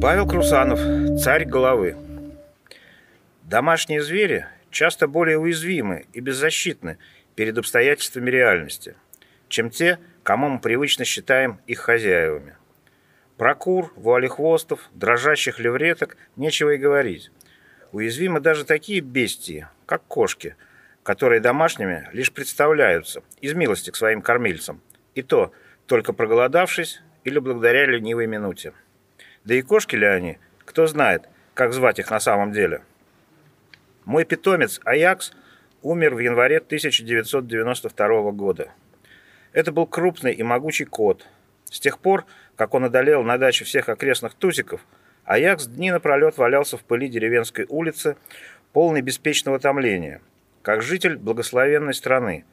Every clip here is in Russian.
Павел Крусанов, царь головы. Домашние звери часто более уязвимы и беззащитны перед обстоятельствами реальности, чем те, кому мы привычно считаем их хозяевами. Про кур, вуалехвостов, дрожащих левреток нечего и говорить. Уязвимы даже такие бестии, как кошки, которые домашними лишь представляются из милости к своим кормильцам, и то только проголодавшись или благодаря ленивой минуте. Да и кошки ли они, кто знает, как звать их на самом деле. Мой питомец Аякс умер в январе 1992 года. Это был крупный и могучий кот. С тех пор, как он одолел на даче всех окрестных тузиков, Аякс дни напролет валялся в пыли деревенской улицы, полный беспечного томления, как житель благословенной страны,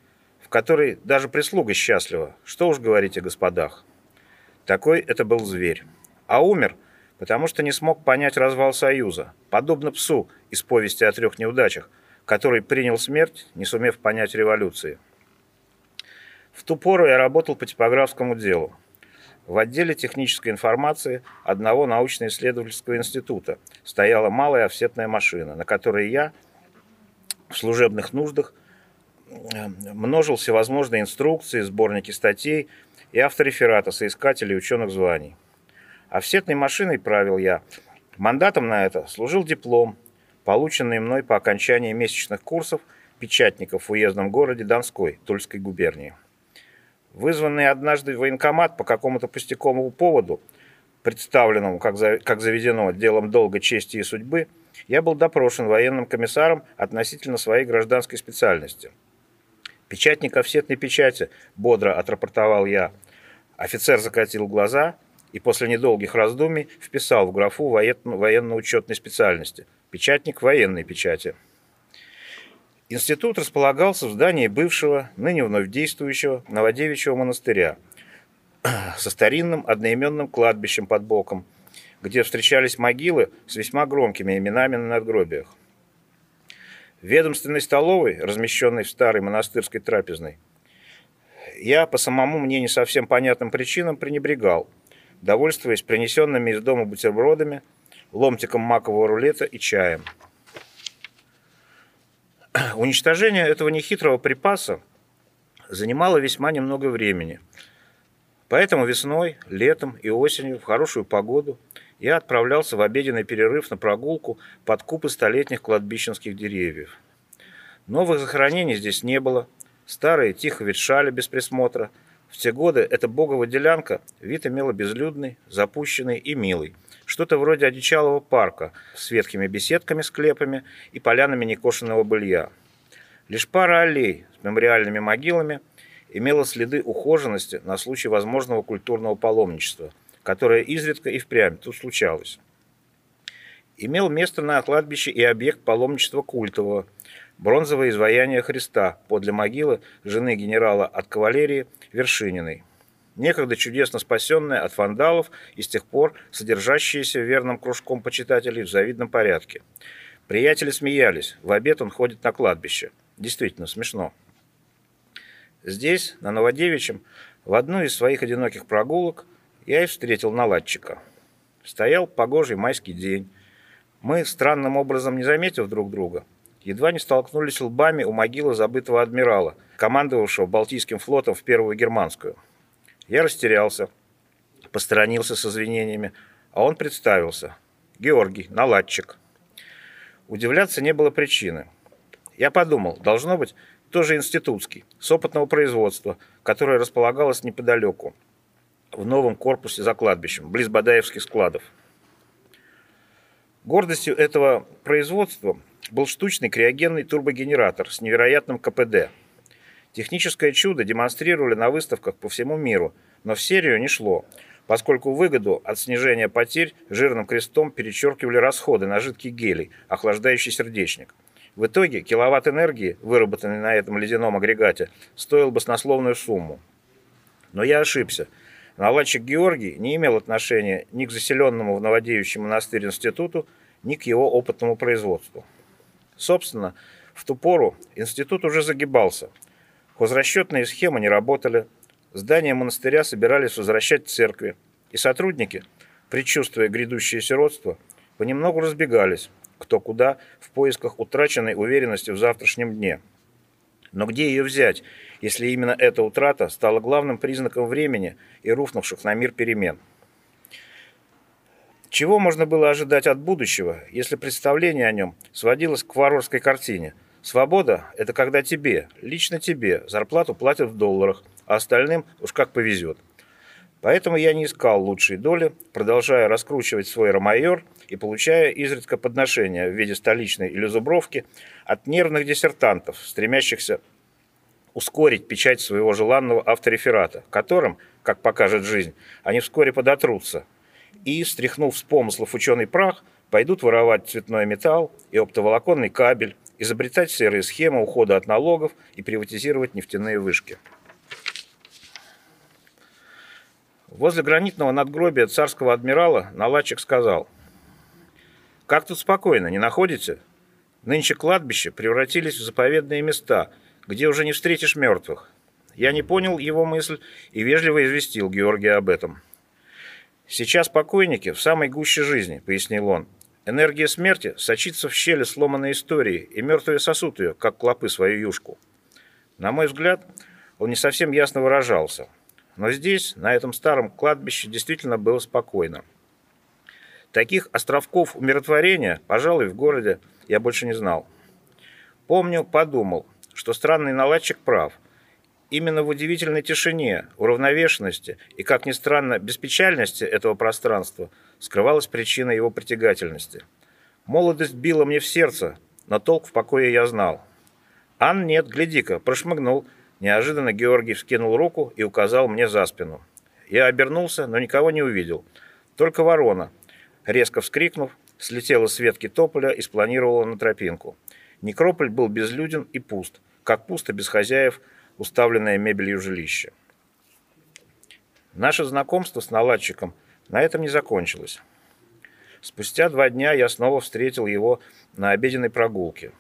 в которой даже прислуга счастлива, что уж говорить о господах. Такой это был зверь. А умер, потому что не смог понять развал Союза, подобно псу из повести о трех неудачах, который принял смерть, не сумев понять революции. В ту пору я работал по типографскому делу. В отделе технической информации одного научно-исследовательского института стояла малая офсетная машина, на которой я в служебных нуждах множил всевозможные инструкции, сборники статей и авторефераты соискателей ученых званий. Офсетной машиной правил я. Мандатом на это служил диплом, полученный мной по окончании месячных курсов печатников в уездном городе Донской, Тульской губернии. Вызванный однажды в военкомат по какому-то пустяковому поводу, представленному, как, как заведено, делом долга, чести и судьбы, я был допрошен военным комиссаром относительно своей гражданской специальности. «Печатник офсетной печати», — бодро отрапортовал я. Офицер закатил глаза и после недолгих раздумий вписал в графу военно-учетной специальности «Печатник военной печати». Институт располагался в здании бывшего, ныне вновь действующего Новодевичьего монастыря со старинным одноименным кладбищем под боком, где встречались могилы с весьма громкими именами на надгробиях. Ведомственной столовой, размещенной в старой монастырской трапезной, я по самому мне не совсем понятным причинам пренебрегал – довольствуясь принесенными из дома бутербродами, ломтиком макового рулета и чаем. Уничтожение этого нехитрого припаса занимало весьма немного времени. Поэтому весной, летом и осенью в хорошую погоду я отправлялся в обеденный перерыв на прогулку под купы столетних кладбищенских деревьев. Новых захоронений здесь не было, старые тихо ветшали без присмотра – в те годы эта боговая делянка вид имела безлюдный, запущенный и милый. Что-то вроде одичалого парка с ветхими беседками, склепами и полянами некошенного былья. Лишь пара аллей с мемориальными могилами имела следы ухоженности на случай возможного культурного паломничества, которое изредка и впрямь тут случалось. Имел место на кладбище и объект паломничества культового, бронзовое изваяние Христа подле могилы жены генерала от кавалерии Вершининой, некогда чудесно спасенная от вандалов и с тех пор содержащаяся верным кружком почитателей в завидном порядке. Приятели смеялись, в обед он ходит на кладбище. Действительно смешно. Здесь, на Новодевичьем, в одну из своих одиноких прогулок я и встретил наладчика. Стоял погожий майский день. Мы, странным образом не заметив друг друга, едва не столкнулись лбами у могилы забытого адмирала, командовавшего Балтийским флотом в Первую Германскую. Я растерялся, посторонился с извинениями, а он представился. Георгий, наладчик. Удивляться не было причины. Я подумал, должно быть, тоже институтский, с опытного производства, которое располагалось неподалеку, в новом корпусе за кладбищем, близ Бадаевских складов. Гордостью этого производства был штучный криогенный турбогенератор с невероятным КПД. Техническое чудо демонстрировали на выставках по всему миру, но в серию не шло, поскольку выгоду от снижения потерь жирным крестом перечеркивали расходы на жидкий гелий, охлаждающий сердечник. В итоге киловатт энергии, выработанный на этом ледяном агрегате, стоил баснословную сумму. Но я ошибся. Наладчик Георгий не имел отношения ни к заселенному в Новодевичий монастырь институту, ни к его опытному производству. Собственно, в ту пору институт уже загибался. Хозрасчетные схемы не работали, здание монастыря собирались возвращать церкви, и сотрудники, предчувствуя грядущее сиротство, понемногу разбегались, кто куда, в поисках утраченной уверенности в завтрашнем дне. Но где ее взять, если именно эта утрата стала главным признаком времени и рухнувших на мир перемен? Чего можно было ожидать от будущего, если представление о нем сводилось к варварской картине? Свобода – это когда тебе, лично тебе, зарплату платят в долларах, а остальным уж как повезет. Поэтому я не искал лучшей доли, продолжая раскручивать свой ромайор и получая изредка подношения в виде столичной или зубровки от нервных диссертантов, стремящихся ускорить печать своего желанного автореферата, которым, как покажет жизнь, они вскоре подотрутся. И, стряхнув с помыслов ученый прах, пойдут воровать цветной металл и оптоволоконный кабель, изобретать серые схемы ухода от налогов и приватизировать нефтяные вышки. Возле гранитного надгробия царского адмирала наладчик сказал, «Как тут спокойно, не находите? Нынче кладбища превратились в заповедные места, где уже не встретишь мертвых». Я не понял его мысль и вежливо известил Георгия об этом. «Сейчас покойники в самой гуще жизни», — пояснил он. «Энергия смерти сочится в щели сломанной истории, и мертвые сосут ее, как клопы свою юшку». На мой взгляд, он не совсем ясно выражался — но здесь, на этом старом кладбище, действительно было спокойно. Таких островков умиротворения, пожалуй, в городе я больше не знал. Помню, подумал, что странный наладчик прав. Именно в удивительной тишине, уравновешенности и, как ни странно, беспечальности этого пространства скрывалась причина его притягательности. Молодость била мне в сердце, но толк в покое я знал. Ан нет, гляди-ка, прошмыгнул, Неожиданно Георгий вскинул руку и указал мне за спину. Я обернулся, но никого не увидел. Только ворона, резко вскрикнув, слетела с ветки тополя и спланировала на тропинку. Некрополь был безлюден и пуст, как пусто без хозяев, уставленное мебелью жилище. Наше знакомство с наладчиком на этом не закончилось. Спустя два дня я снова встретил его на обеденной прогулке.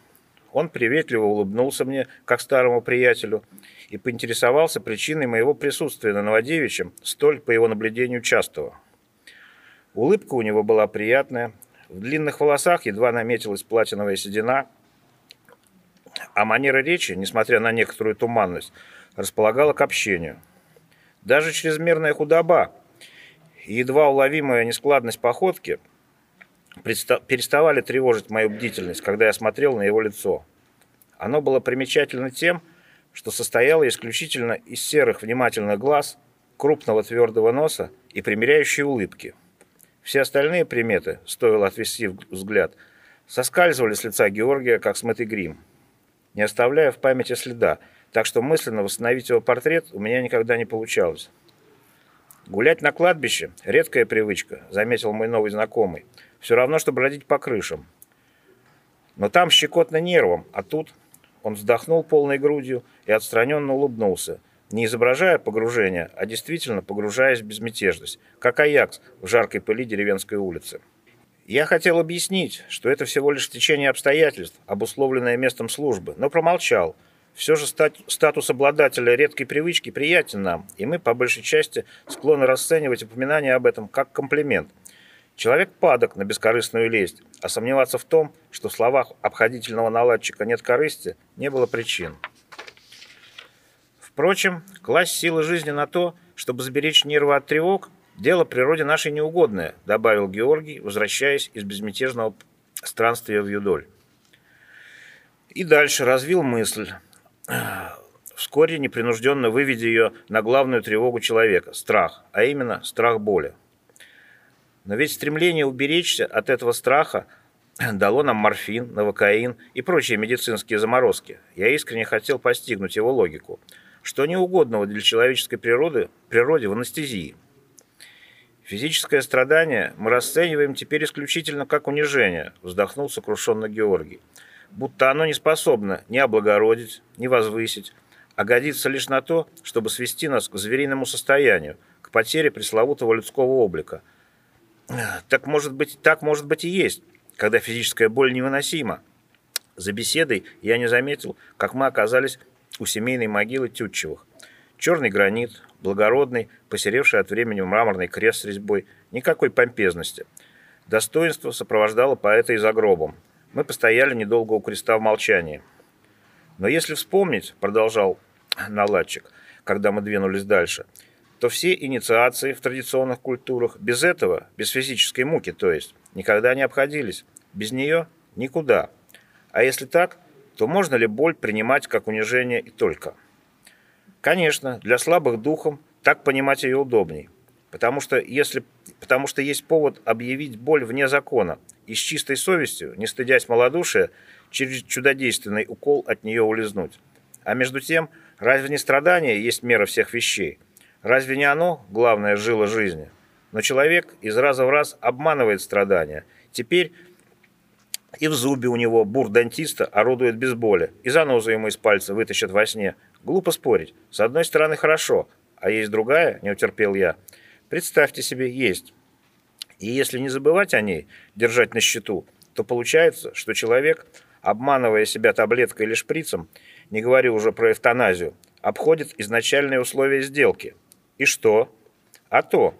Он приветливо улыбнулся мне, как старому приятелю, и поинтересовался причиной моего присутствия на Новодевичьем, столь, по его наблюдению, частого. Улыбка у него была приятная, в длинных волосах едва наметилась платиновая седина, а манера речи, несмотря на некоторую туманность, располагала к общению. Даже чрезмерная худоба и едва уловимая нескладность походки – переставали тревожить мою бдительность, когда я смотрел на его лицо. Оно было примечательно тем, что состояло исключительно из серых внимательных глаз, крупного твердого носа и примиряющей улыбки. Все остальные приметы, стоило отвести взгляд, соскальзывали с лица Георгия, как смытый грим, не оставляя в памяти следа, так что мысленно восстановить его портрет у меня никогда не получалось. «Гулять на кладбище – редкая привычка», – заметил мой новый знакомый – все равно, что бродить по крышам. Но там щекотно нервом, а тут он вздохнул полной грудью и отстраненно улыбнулся, не изображая погружения, а действительно погружаясь в безмятежность, как Аякс в жаркой пыли деревенской улицы. Я хотел объяснить, что это всего лишь течение обстоятельств, обусловленное местом службы, но промолчал. Все же статус обладателя редкой привычки приятен нам, и мы, по большей части, склонны расценивать упоминание об этом как комплимент – Человек падок на бескорыстную лесть, а сомневаться в том, что в словах обходительного наладчика нет корысти, не было причин. Впрочем, класть силы жизни на то, чтобы сберечь нервы от тревог, дело природе нашей неугодное, добавил Георгий, возвращаясь из безмятежного странствия в Юдоль. И дальше развил мысль, вскоре непринужденно выведя ее на главную тревогу человека – страх, а именно страх боли. Но ведь стремление уберечься от этого страха дало нам морфин, новокаин и прочие медицинские заморозки. Я искренне хотел постигнуть его логику. Что неугодного для человеческой природы, природе в анестезии? Физическое страдание мы расцениваем теперь исключительно как унижение, вздохнул сокрушенно Георгий. Будто оно не способно ни облагородить, ни возвысить, а годится лишь на то, чтобы свести нас к звериному состоянию, к потере пресловутого людского облика – так может быть, так может быть и есть, когда физическая боль невыносима. За беседой я не заметил, как мы оказались у семейной могилы Тютчевых. Черный гранит, благородный, посеревший от времени мраморный крест с резьбой, никакой помпезности. Достоинство сопровождало поэта и за гробом. Мы постояли недолго у креста в молчании. Но если вспомнить, продолжал наладчик, когда мы двинулись дальше, то все инициации в традиционных культурах без этого, без физической муки, то есть, никогда не обходились. Без нее никуда. А если так, то можно ли боль принимать как унижение и только? Конечно, для слабых духом так понимать ее удобней. Потому что, если, потому что есть повод объявить боль вне закона и с чистой совестью, не стыдясь малодушия, через чудодейственный укол от нее улизнуть. А между тем, разве не страдание есть мера всех вещей? Разве не оно главное жило жизни? Но человек из раза в раз обманывает страдания. Теперь и в зубе у него бур-дантиста орудует без боли, и занозу ему из пальца вытащат во сне. Глупо спорить. С одной стороны хорошо, а есть другая, не утерпел я – Представьте себе, есть. И если не забывать о ней, держать на счету, то получается, что человек, обманывая себя таблеткой или шприцем, не говоря уже про эвтаназию, обходит изначальные условия сделки. И что? А то,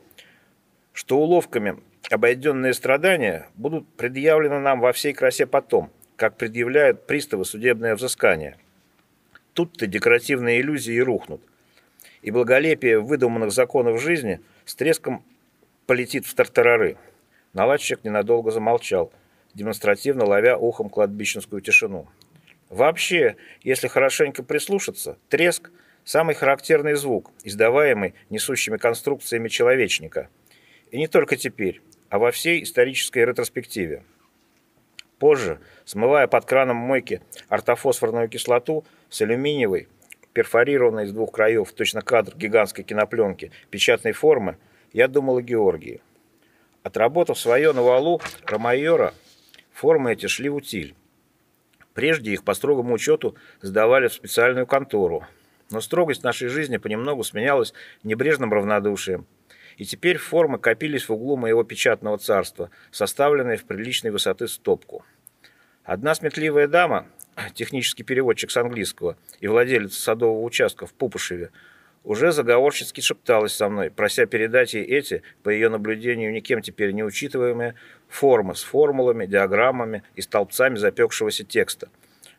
что уловками обойденные страдания будут предъявлены нам во всей красе потом, как предъявляют приставы судебное взыскание. Тут-то декоративные иллюзии рухнут. И благолепие выдуманных законов жизни – с треском полетит в тартарары. Наладчик ненадолго замолчал, демонстративно ловя ухом кладбищенскую тишину. Вообще, если хорошенько прислушаться, треск – самый характерный звук, издаваемый несущими конструкциями человечника. И не только теперь, а во всей исторической ретроспективе. Позже, смывая под краном мойки ортофосфорную кислоту с алюминиевой, перфорированной с двух краев, точно кадр гигантской кинопленки, печатной формы, я думал о Георгии. Отработав свое на валу Ромайора, формы эти шли в утиль. Прежде их по строгому учету сдавали в специальную контору, но строгость нашей жизни понемногу сменялась небрежным равнодушием. И теперь формы копились в углу моего печатного царства, составленные в приличной высоты стопку. Одна сметливая дама, технический переводчик с английского и владелец садового участка в Пупышеве, уже заговорчески шепталась со мной, прося передать ей эти, по ее наблюдению, никем теперь не учитываемые, формы с формулами, диаграммами и столбцами запекшегося текста.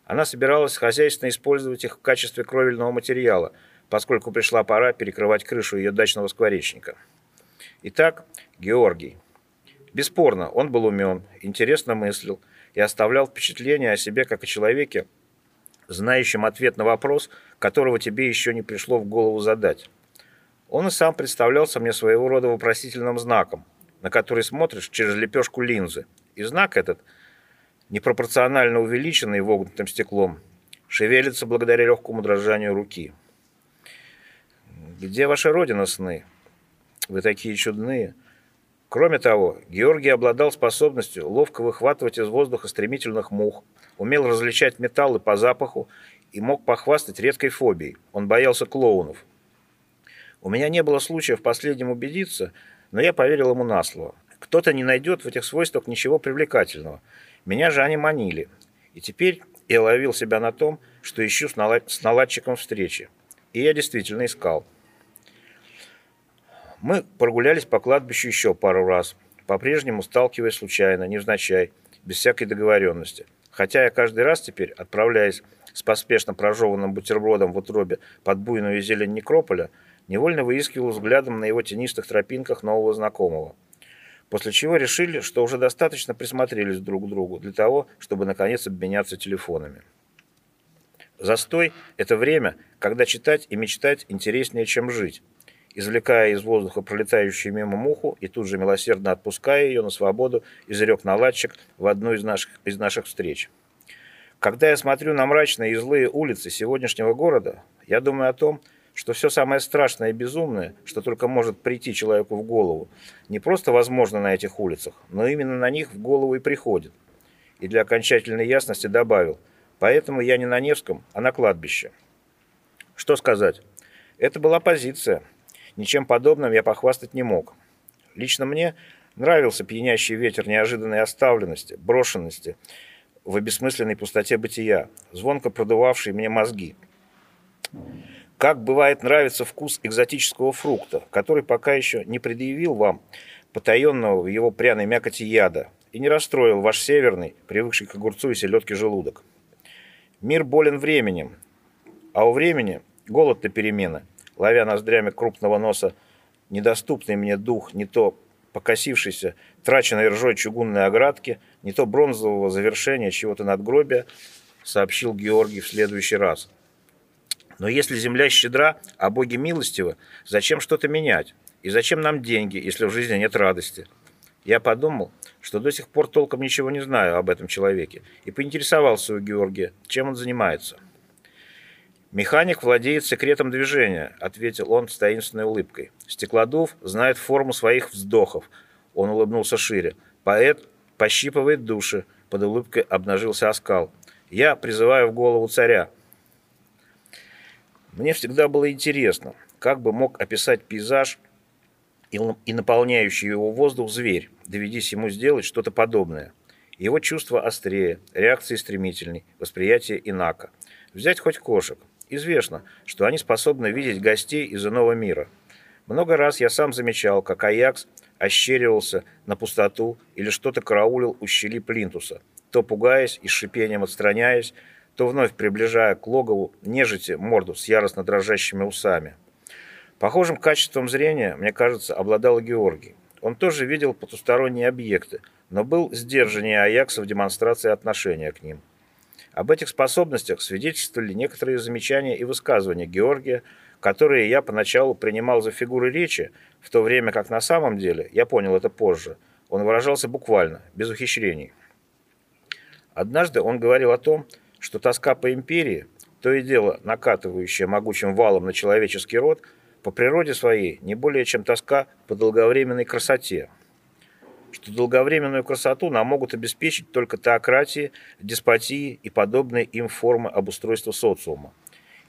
Она собиралась хозяйственно использовать их в качестве кровельного материала, поскольку пришла пора перекрывать крышу ее дачного скворечника. Итак, Георгий. Бесспорно, он был умен, интересно мыслил, и оставлял впечатление о себе как о человеке, знающем ответ на вопрос, которого тебе еще не пришло в голову задать. Он и сам представлялся мне своего рода вопросительным знаком, на который смотришь через лепешку линзы. И знак этот, непропорционально увеличенный вогнутым стеклом, шевелится благодаря легкому дрожанию руки. «Где ваша родина, сны? Вы такие чудные!» Кроме того, Георгий обладал способностью ловко выхватывать из воздуха стремительных мух, умел различать металлы по запаху и мог похвастать редкой фобией. Он боялся клоунов. У меня не было случая в последнем убедиться, но я поверил ему на слово. Кто-то не найдет в этих свойствах ничего привлекательного. Меня же они манили. И теперь я ловил себя на том, что ищу с, налад... с наладчиком встречи. И я действительно искал. Мы прогулялись по кладбищу еще пару раз, по-прежнему сталкиваясь случайно, невзначай, без всякой договоренности. Хотя я каждый раз теперь, отправляясь с поспешно прожеванным бутербродом в утробе под буйную зелень некрополя, невольно выискивал взглядом на его тенистых тропинках нового знакомого. После чего решили, что уже достаточно присмотрелись друг к другу для того, чтобы наконец обменяться телефонами. Застой – это время, когда читать и мечтать интереснее, чем жить извлекая из воздуха пролетающую мимо муху и тут же милосердно отпуская ее на свободу, изрек наладчик в одну из наших, из наших встреч. Когда я смотрю на мрачные и злые улицы сегодняшнего города, я думаю о том, все самое страшное и безумное, что только может прийти человеку в голову, не просто возможно на этих улицах, но именно на них в голову и приходит. И для окончательной ясности добавил, поэтому я не на Невском, а на кладбище. Что сказать? Это была позиция – Ничем подобным я похвастать не мог. Лично мне нравился пьянящий ветер неожиданной оставленности, брошенности в обесмысленной пустоте бытия, звонко продувавший мне мозги. Как бывает нравится вкус экзотического фрукта, который пока еще не предъявил вам потаенного в его пряной мякоти яда и не расстроил ваш северный, привыкший к огурцу и селедке желудок. Мир болен временем, а у времени голод на перемены, ловя ноздрями крупного носа недоступный мне дух не то покосившийся, траченной ржой чугунной оградки, не то бронзового завершения чего-то надгробия, сообщил Георгий в следующий раз. Но если земля щедра, а боги милостивы, зачем что-то менять? И зачем нам деньги, если в жизни нет радости? Я подумал, что до сих пор толком ничего не знаю об этом человеке, и поинтересовался у Георгия, чем он занимается. «Механик владеет секретом движения», — ответил он с таинственной улыбкой. «Стеклодув знает форму своих вздохов». Он улыбнулся шире. «Поэт пощипывает души». Под улыбкой обнажился оскал. «Я призываю в голову царя». Мне всегда было интересно, как бы мог описать пейзаж и наполняющий его воздух зверь, доведись ему сделать что-то подобное. Его чувства острее, реакции стремительней, восприятие инако. Взять хоть кошек. Известно, что они способны видеть гостей из иного мира. Много раз я сам замечал, как Аякс ощеривался на пустоту или что-то караулил у щели плинтуса, то пугаясь и с шипением отстраняясь, то вновь приближая к логову нежити морду с яростно дрожащими усами. Похожим качеством зрения, мне кажется, обладал Георгий. Он тоже видел потусторонние объекты, но был сдержаннее Аякса в демонстрации отношения к ним. Об этих способностях свидетельствовали некоторые замечания и высказывания Георгия, которые я поначалу принимал за фигуры речи, в то время как на самом деле, я понял это позже, он выражался буквально, без ухищрений. Однажды он говорил о том, что тоска по империи, то и дело накатывающая могучим валом на человеческий род, по природе своей не более чем тоска по долговременной красоте – что долговременную красоту нам могут обеспечить только теократии, деспотии и подобные им формы обустройства социума.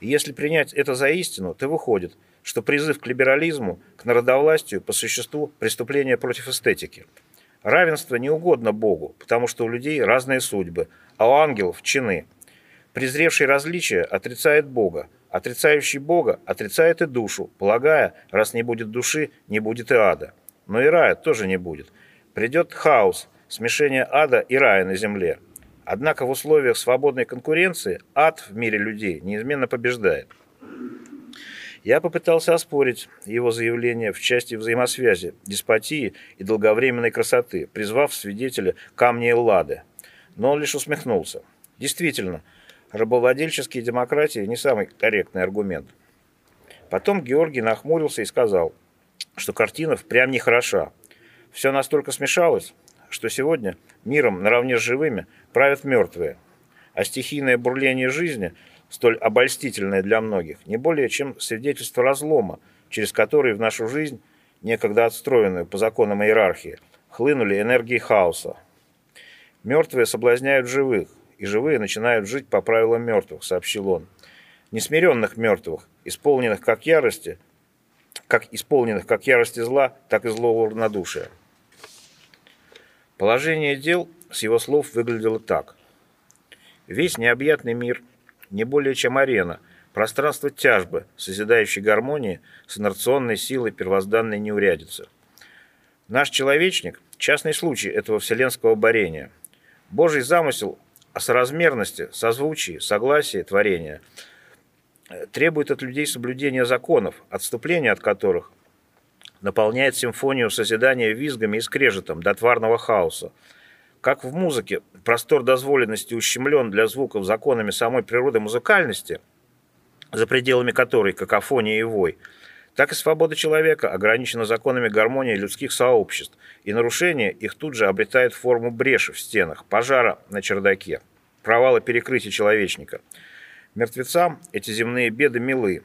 И если принять это за истину, то выходит, что призыв к либерализму, к народовластию по существу преступление против эстетики. Равенство не угодно Богу, потому что у людей разные судьбы, а у ангелов – чины. Презревший различия отрицает Бога, отрицающий Бога отрицает и душу, полагая, раз не будет души, не будет и ада. Но и рая тоже не будет – Придет хаос, смешение ада и рая на земле. Однако в условиях свободной конкуренции ад в мире людей неизменно побеждает. Я попытался оспорить его заявление в части взаимосвязи, деспотии и долговременной красоты, призвав свидетеля камня Эллады. Но он лишь усмехнулся. Действительно, рабовладельческие демократии не самый корректный аргумент. Потом Георгий нахмурился и сказал, что картина впрямь не хороша, все настолько смешалось, что сегодня миром наравне с живыми правят мертвые, а стихийное бурление жизни, столь обольстительное для многих, не более чем свидетельство разлома, через который в нашу жизнь, некогда отстроенную по законам иерархии, хлынули энергии хаоса. Мертвые соблазняют живых, и живые начинают жить по правилам мертвых, сообщил он. Несмиренных мертвых, исполненных как ярости, как исполненных как ярости зла, так и злого равнодушия. Положение дел с его слов выглядело так. Весь необъятный мир не более чем арена, пространство тяжбы, созидающей гармонии с инерционной силой первозданной неурядицы. Наш человечник – частный случай этого вселенского борения. Божий замысел соразмерности, созвучии, согласии творения требует от людей соблюдения законов, отступления от которых наполняет симфонию созидания визгами и скрежетом до тварного хаоса. Как в музыке простор дозволенности ущемлен для звуков законами самой природы музыкальности, за пределами которой какофония и вой, так и свобода человека ограничена законами гармонии людских сообществ, и нарушение их тут же обретает форму бреши в стенах, пожара на чердаке, провала перекрытия человечника. Мертвецам эти земные беды милы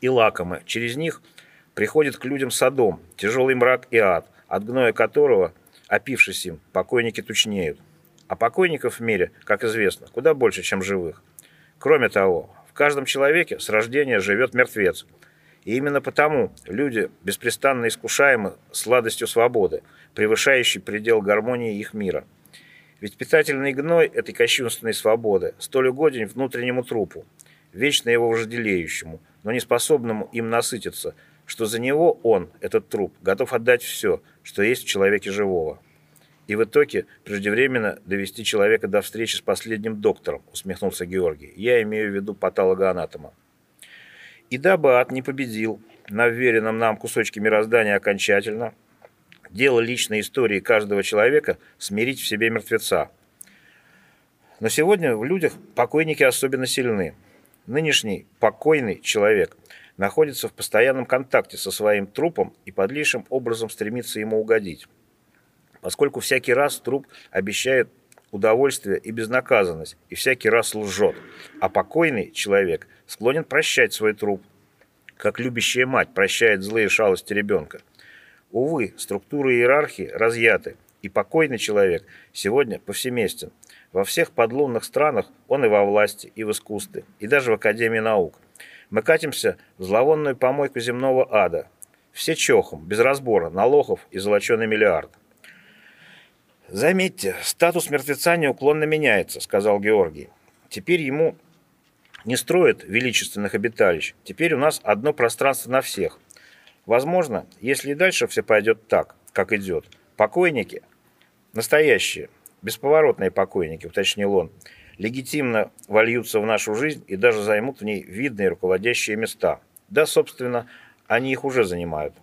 и лакомы, через них – приходит к людям Содом, тяжелый мрак и ад, от гноя которого, опившись им, покойники тучнеют. А покойников в мире, как известно, куда больше, чем живых. Кроме того, в каждом человеке с рождения живет мертвец. И именно потому люди беспрестанно искушаемы сладостью свободы, превышающей предел гармонии их мира. Ведь питательный гной этой кощунственной свободы столь угоден внутреннему трупу, вечно его вожделеющему, но не способному им насытиться, что за него он, этот труп, готов отдать все, что есть в человеке живого. И в итоге преждевременно довести человека до встречи с последним доктором, усмехнулся Георгий. Я имею в виду патологоанатома. И дабы ад не победил на вверенном нам кусочке мироздания окончательно, дело личной истории каждого человека смирить в себе мертвеца. Но сегодня в людях покойники особенно сильны. Нынешний покойный человек находится в постоянном контакте со своим трупом и подлейшим образом стремится ему угодить поскольку всякий раз труп обещает удовольствие и безнаказанность, и всякий раз лжет, а покойный человек склонен прощать свой труп, как любящая мать прощает злые шалости ребенка. Увы, структуры иерархии разъяты, и покойный человек сегодня повсеместен. Во всех подлунных странах он и во власти, и в искусстве, и даже в Академии наук. Мы катимся в зловонную помойку земного ада. Все чохом, без разбора, налогов и золоченый миллиард. «Заметьте, статус мертвеца неуклонно меняется», — сказал Георгий. «Теперь ему не строят величественных обиталищ. Теперь у нас одно пространство на всех. Возможно, если и дальше все пойдет так, как идет, покойники, настоящие, бесповоротные покойники, уточнил он, легитимно вольются в нашу жизнь и даже займут в ней видные руководящие места. Да, собственно, они их уже занимают.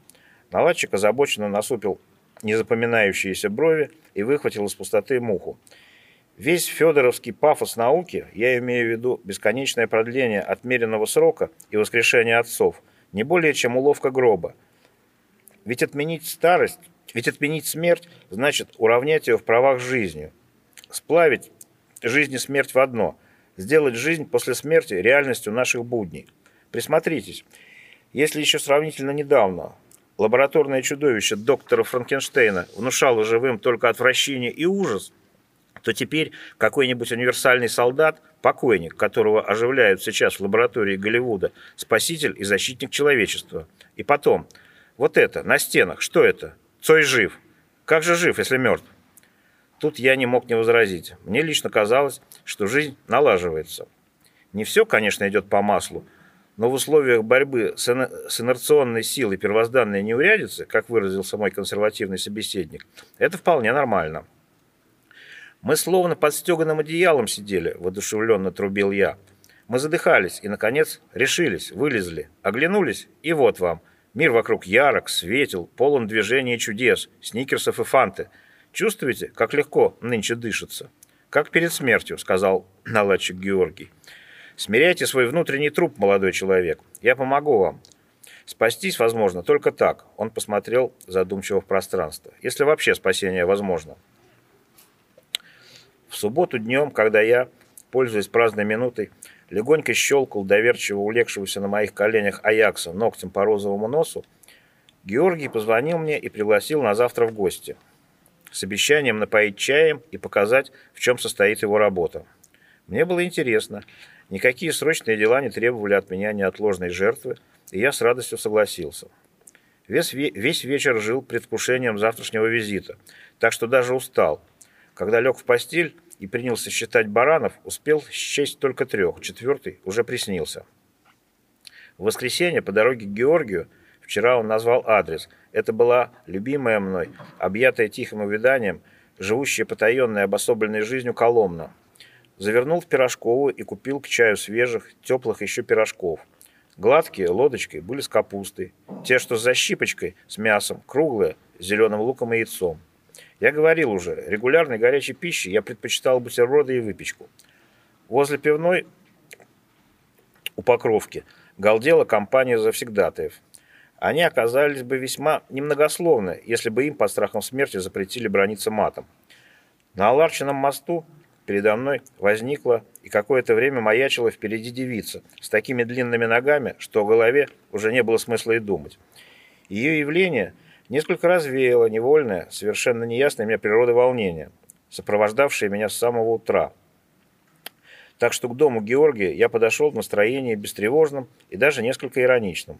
Наладчик озабоченно насупил незапоминающиеся брови и выхватил из пустоты муху. Весь федоровский пафос науки, я имею в виду бесконечное продление отмеренного срока и воскрешение отцов, не более чем уловка гроба. Ведь отменить старость, ведь отменить смерть, значит уравнять ее в правах с жизнью. Сплавить жизнь и смерть в одно, сделать жизнь после смерти реальностью наших будней. Присмотритесь, если еще сравнительно недавно лабораторное чудовище доктора Франкенштейна внушало живым только отвращение и ужас, то теперь какой-нибудь универсальный солдат, покойник, которого оживляют сейчас в лаборатории Голливуда, спаситель и защитник человечества. И потом, вот это, на стенах, что это? Цой жив. Как же жив, если мертв? Тут я не мог не возразить. Мне лично казалось, что жизнь налаживается. Не все, конечно, идет по маслу, но в условиях борьбы с инерционной силой первозданной неурядицы, как выразился мой консервативный собеседник, это вполне нормально. Мы словно под стеганым одеялом сидели, воодушевленно трубил я. Мы задыхались и, наконец, решились, вылезли, оглянулись, и вот вам. Мир вокруг ярок, светил, полон движения чудес, сникерсов и фанты. Чувствуете, как легко нынче дышится? Как перед смертью, сказал наладчик Георгий. Смиряйте свой внутренний труп, молодой человек. Я помогу вам. Спастись возможно только так. Он посмотрел задумчиво в пространство. Если вообще спасение возможно. В субботу днем, когда я, пользуясь праздной минутой, легонько щелкал доверчиво улегшегося на моих коленях Аякса ногтем по розовому носу, Георгий позвонил мне и пригласил на завтра в гости с обещанием напоить чаем и показать, в чем состоит его работа. Мне было интересно, Никакие срочные дела не требовали от меня неотложной жертвы, и я с радостью согласился. Весь, весь вечер жил предвкушением завтрашнего визита, так что даже устал. Когда лег в постель и принялся считать баранов, успел счесть только трех, четвертый уже приснился. В воскресенье по дороге к Георгию, вчера он назвал адрес, это была любимая мной, объятая тихим увяданием, живущая потаенной обособленной жизнью Коломна, Завернул в пирожковую и купил к чаю свежих, теплых еще пирожков. Гладкие, лодочкой, были с капустой. Те, что с защипочкой, с мясом, круглые, с зеленым луком и яйцом. Я говорил уже, регулярной горячей пищи я предпочитал бутерброды и выпечку. Возле пивной у Покровки галдела компания завсегдатаев. Они оказались бы весьма немногословны, если бы им под страхом смерти запретили брониться матом. На Аларчином мосту Передо мной возникла и какое-то время маячила впереди девица с такими длинными ногами, что о голове уже не было смысла и думать. Ее явление несколько развеяло невольное, совершенно неясное мне природы волнение, сопровождавшее меня с самого утра. Так что к дому Георгия я подошел в настроении бестревожном и даже несколько ироничном.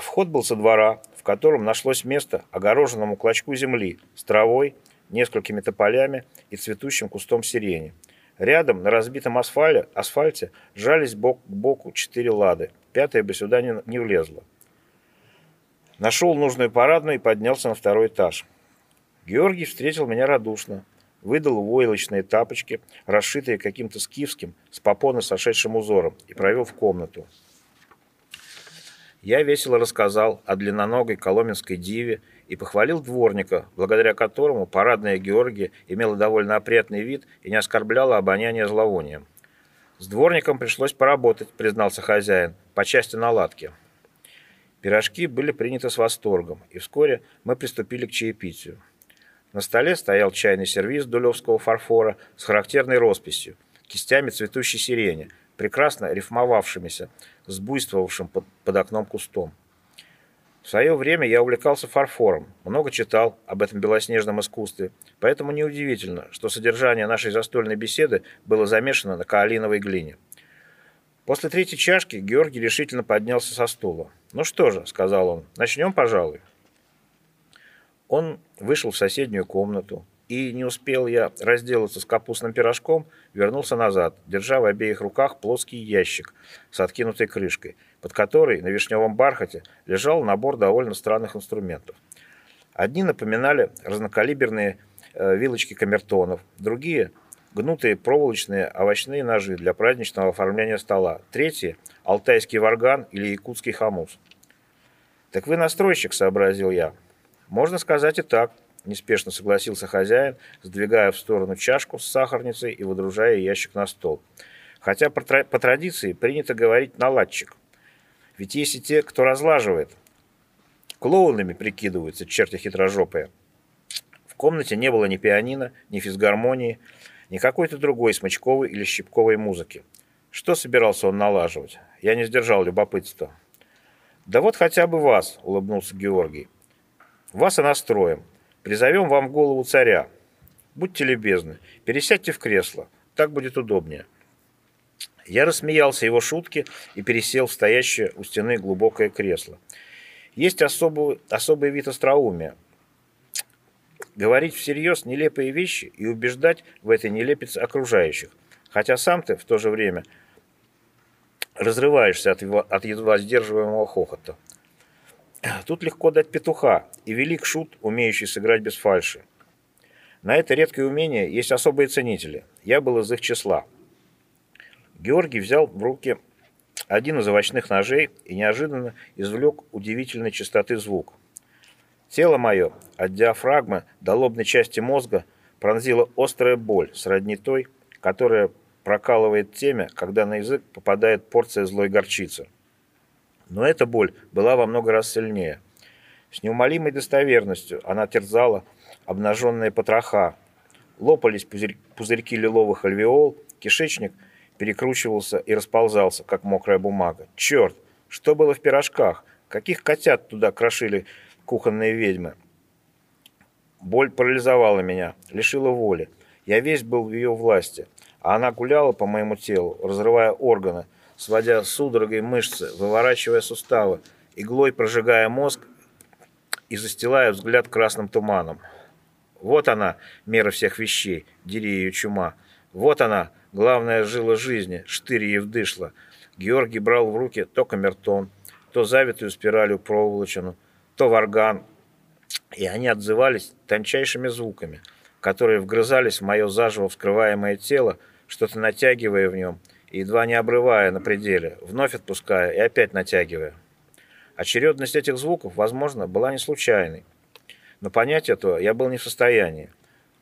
Вход был со двора, в котором нашлось место огороженному клочку земли с травой, несколькими тополями и цветущим кустом сирени. Рядом, на разбитом асфале, асфальте, жались бок к боку четыре лады. Пятая бы сюда не, не влезла. Нашел нужную парадную и поднялся на второй этаж. Георгий встретил меня радушно. Выдал войлочные тапочки, расшитые каким-то скифским, с попоны сошедшим узором, и провел в комнату. Я весело рассказал о длинноногой коломенской диве и похвалил дворника, благодаря которому парадная Георгия имела довольно опрятный вид и не оскорбляла обоняние зловонием. «С дворником пришлось поработать», — признался хозяин, — «по части наладки». Пирожки были приняты с восторгом, и вскоре мы приступили к чаепитию. На столе стоял чайный сервиз дулевского фарфора с характерной росписью, кистями цветущей сирени, прекрасно рифмовавшимися с буйствовавшим под, под окном кустом. В свое время я увлекался фарфором, много читал об этом белоснежном искусстве, поэтому неудивительно, что содержание нашей застольной беседы было замешано на каолиновой глине. После третьей чашки Георгий решительно поднялся со стула. «Ну что же», — сказал он, — «начнем, пожалуй». Он вышел в соседнюю комнату, и не успел я разделаться с капустным пирожком, вернулся назад, держа в обеих руках плоский ящик с откинутой крышкой, под которой на вишневом бархате лежал набор довольно странных инструментов. Одни напоминали разнокалиберные э, вилочки камертонов, другие – гнутые проволочные овощные ножи для праздничного оформления стола, третьи – алтайский варган или якутский хомус. «Так вы настройщик», – сообразил я. «Можно сказать и так», – неспешно согласился хозяин, сдвигая в сторону чашку с сахарницей и выдружая ящик на стол. «Хотя по, традиции принято говорить «наладчик». Ведь есть и те, кто разлаживает. Клоунами прикидываются черти хитрожопые. В комнате не было ни пианино, ни физгармонии, ни какой-то другой смычковой или щипковой музыки. Что собирался он налаживать? Я не сдержал любопытства. «Да вот хотя бы вас», — улыбнулся Георгий. Вас и настроим. Призовем вам в голову царя. Будьте любезны, пересядьте в кресло. Так будет удобнее. Я рассмеялся его шутке и пересел в стоящее у стены глубокое кресло. Есть особый, особый вид остроумия. Говорить всерьез нелепые вещи и убеждать в этой нелепице окружающих. Хотя сам ты в то же время разрываешься от, его, от едва сдерживаемого хохота. Тут легко дать петуха, и велик шут, умеющий сыграть без фальши. На это редкое умение есть особые ценители. Я был из их числа. Георгий взял в руки один из овощных ножей и неожиданно извлек удивительной частоты звук. Тело мое от диафрагмы до лобной части мозга пронзила острая боль, сродни той, которая прокалывает темя, когда на язык попадает порция злой горчицы. Но эта боль была во много раз сильнее. С неумолимой достоверностью она терзала обнаженные потроха. Лопались пузырь, пузырьки лиловых альвеол, кишечник перекручивался и расползался, как мокрая бумага. Черт, что было в пирожках? Каких котят туда крошили кухонные ведьмы? Боль парализовала меня, лишила воли. Я весь был в ее власти, а она гуляла по моему телу, разрывая органы, сводя судорогой мышцы, выворачивая суставы, иглой прожигая мозг и застилая взгляд красным туманом. Вот она, мера всех вещей, дери ее чума. Вот она, главная жила жизни, штырь ей вдышла. Георгий брал в руки то камертон, то завитую спиралью проволочину, то варган, и они отзывались тончайшими звуками, которые вгрызались в мое заживо вскрываемое тело, что-то натягивая в нем – едва не обрывая на пределе, вновь отпуская и опять натягивая. Очередность этих звуков, возможно, была не случайной. Но понять этого я был не в состоянии.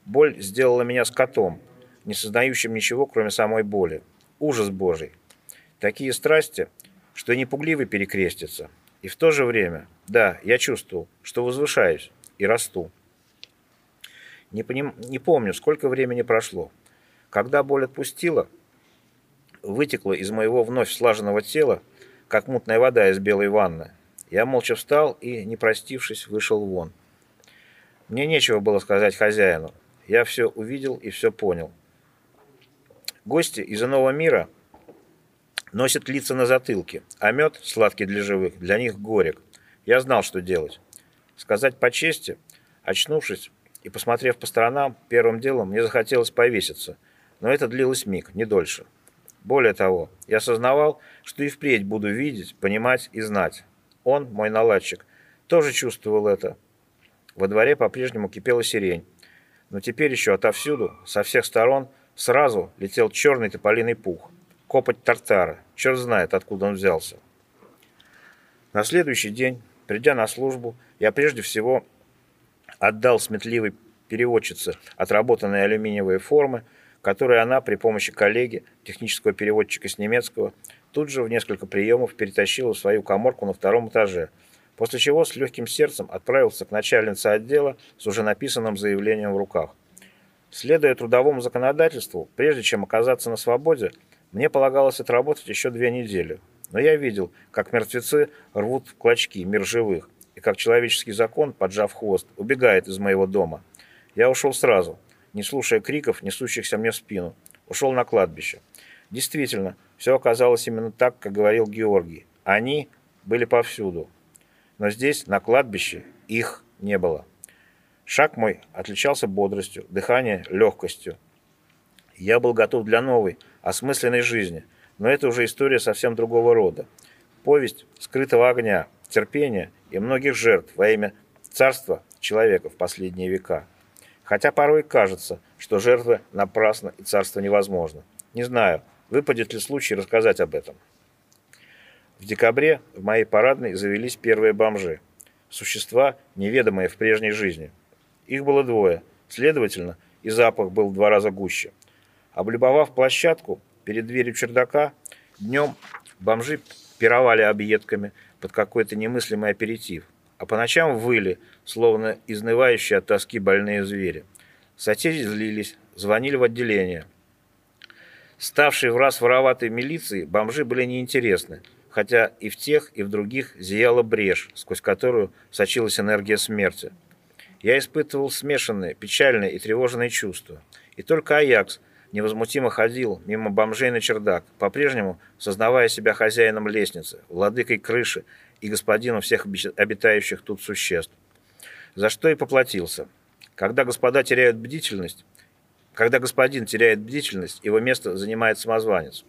Боль сделала меня скотом, не сознающим ничего, кроме самой боли. Ужас Божий. Такие страсти, что и непугливый перекрестится. И в то же время, да, я чувствовал, что возвышаюсь и расту. Не, поним... не помню, сколько времени прошло. Когда боль отпустила, вытекло из моего вновь слаженного тела, как мутная вода из белой ванны. Я молча встал и, не простившись, вышел вон. Мне нечего было сказать хозяину. Я все увидел и все понял. Гости из иного мира носят лица на затылке, а мед, сладкий для живых, для них горек. Я знал, что делать. Сказать по чести, очнувшись и посмотрев по сторонам, первым делом мне захотелось повеситься. но это длилось миг, не дольше. Более того, я осознавал, что и впредь буду видеть, понимать и знать. Он, мой наладчик, тоже чувствовал это. Во дворе по-прежнему кипела сирень. Но теперь еще отовсюду, со всех сторон, сразу летел черный тополиный пух. Копоть тартара. Черт знает, откуда он взялся. На следующий день, придя на службу, я прежде всего отдал сметливой переводчице отработанные алюминиевые формы, которые она при помощи коллеги, технического переводчика с немецкого, тут же в несколько приемов перетащила в свою коморку на втором этаже, после чего с легким сердцем отправился к начальнице отдела с уже написанным заявлением в руках. Следуя трудовому законодательству, прежде чем оказаться на свободе, мне полагалось отработать еще две недели. Но я видел, как мертвецы рвут в клочки мир живых, и как человеческий закон, поджав хвост, убегает из моего дома. Я ушел сразу, не слушая криков, несущихся мне в спину. Ушел на кладбище. Действительно, все оказалось именно так, как говорил Георгий. Они были повсюду. Но здесь, на кладбище, их не было. Шаг мой отличался бодростью, дыхание – легкостью. Я был готов для новой, осмысленной жизни, но это уже история совсем другого рода. Повесть скрытого огня, терпения и многих жертв во имя царства человека в последние века. Хотя порой кажется, что жертвы напрасно и царство невозможно. Не знаю, выпадет ли случай рассказать об этом. В декабре в моей парадной завелись первые бомжи. Существа, неведомые в прежней жизни. Их было двое, следовательно, и запах был в два раза гуще. Облюбовав площадку перед дверью чердака, днем бомжи пировали объедками под какой-то немыслимый аперитив, а по ночам выли, словно изнывающие от тоски больные звери. Соседи злились, звонили в отделение. Ставшие в раз вороватой милиции, бомжи были неинтересны, хотя и в тех, и в других зияла брешь, сквозь которую сочилась энергия смерти. Я испытывал смешанные, печальные и тревожные чувства. И только Аякс невозмутимо ходил мимо бомжей на чердак, по-прежнему сознавая себя хозяином лестницы, владыкой крыши и господином всех обитающих тут существ. За что и поплатился. Когда господа теряют бдительность, когда господин теряет бдительность, его место занимает самозванец.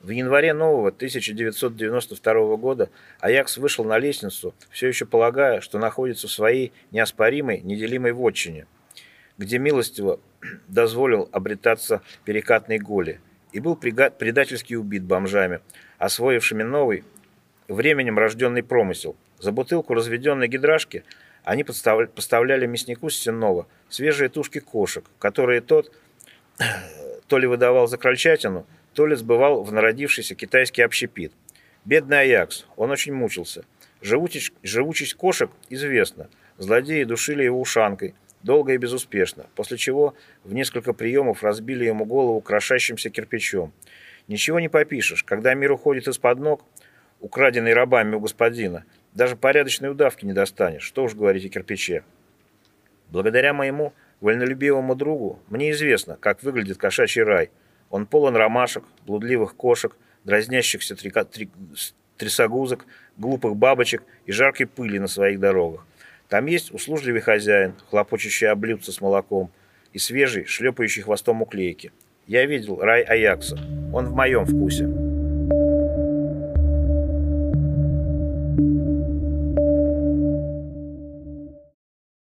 В январе нового 1992 года Аякс вышел на лестницу, все еще полагая, что находится в своей неоспоримой, неделимой вотчине, где милостиво дозволил обретаться перекатной голи и был предательски убит бомжами, освоившими новый, временем рожденный промысел. За бутылку разведенной гидрашки они поставляли мяснику Сенова свежие тушки кошек, которые тот то ли выдавал за крольчатину, то ли сбывал в народившийся китайский общепит. Бедный Аякс, он очень мучился. Живучесть, живучесть кошек известна. Злодеи душили его ушанкой, долго и безуспешно, после чего в несколько приемов разбили ему голову крошащимся кирпичом. Ничего не попишешь, когда мир уходит из-под ног, украденный рабами у господина, даже порядочной удавки не достанешь, что уж говорить о кирпиче. Благодаря моему вольнолюбивому другу мне известно, как выглядит кошачий рай – он полон ромашек, блудливых кошек, дразнящихся трика, три, трясогузок, глупых бабочек и жаркой пыли на своих дорогах. Там есть услужливый хозяин, хлопочущий о с молоком, и свежий, шлепающий хвостом уклейки. Я видел рай Аякса. Он в моем вкусе.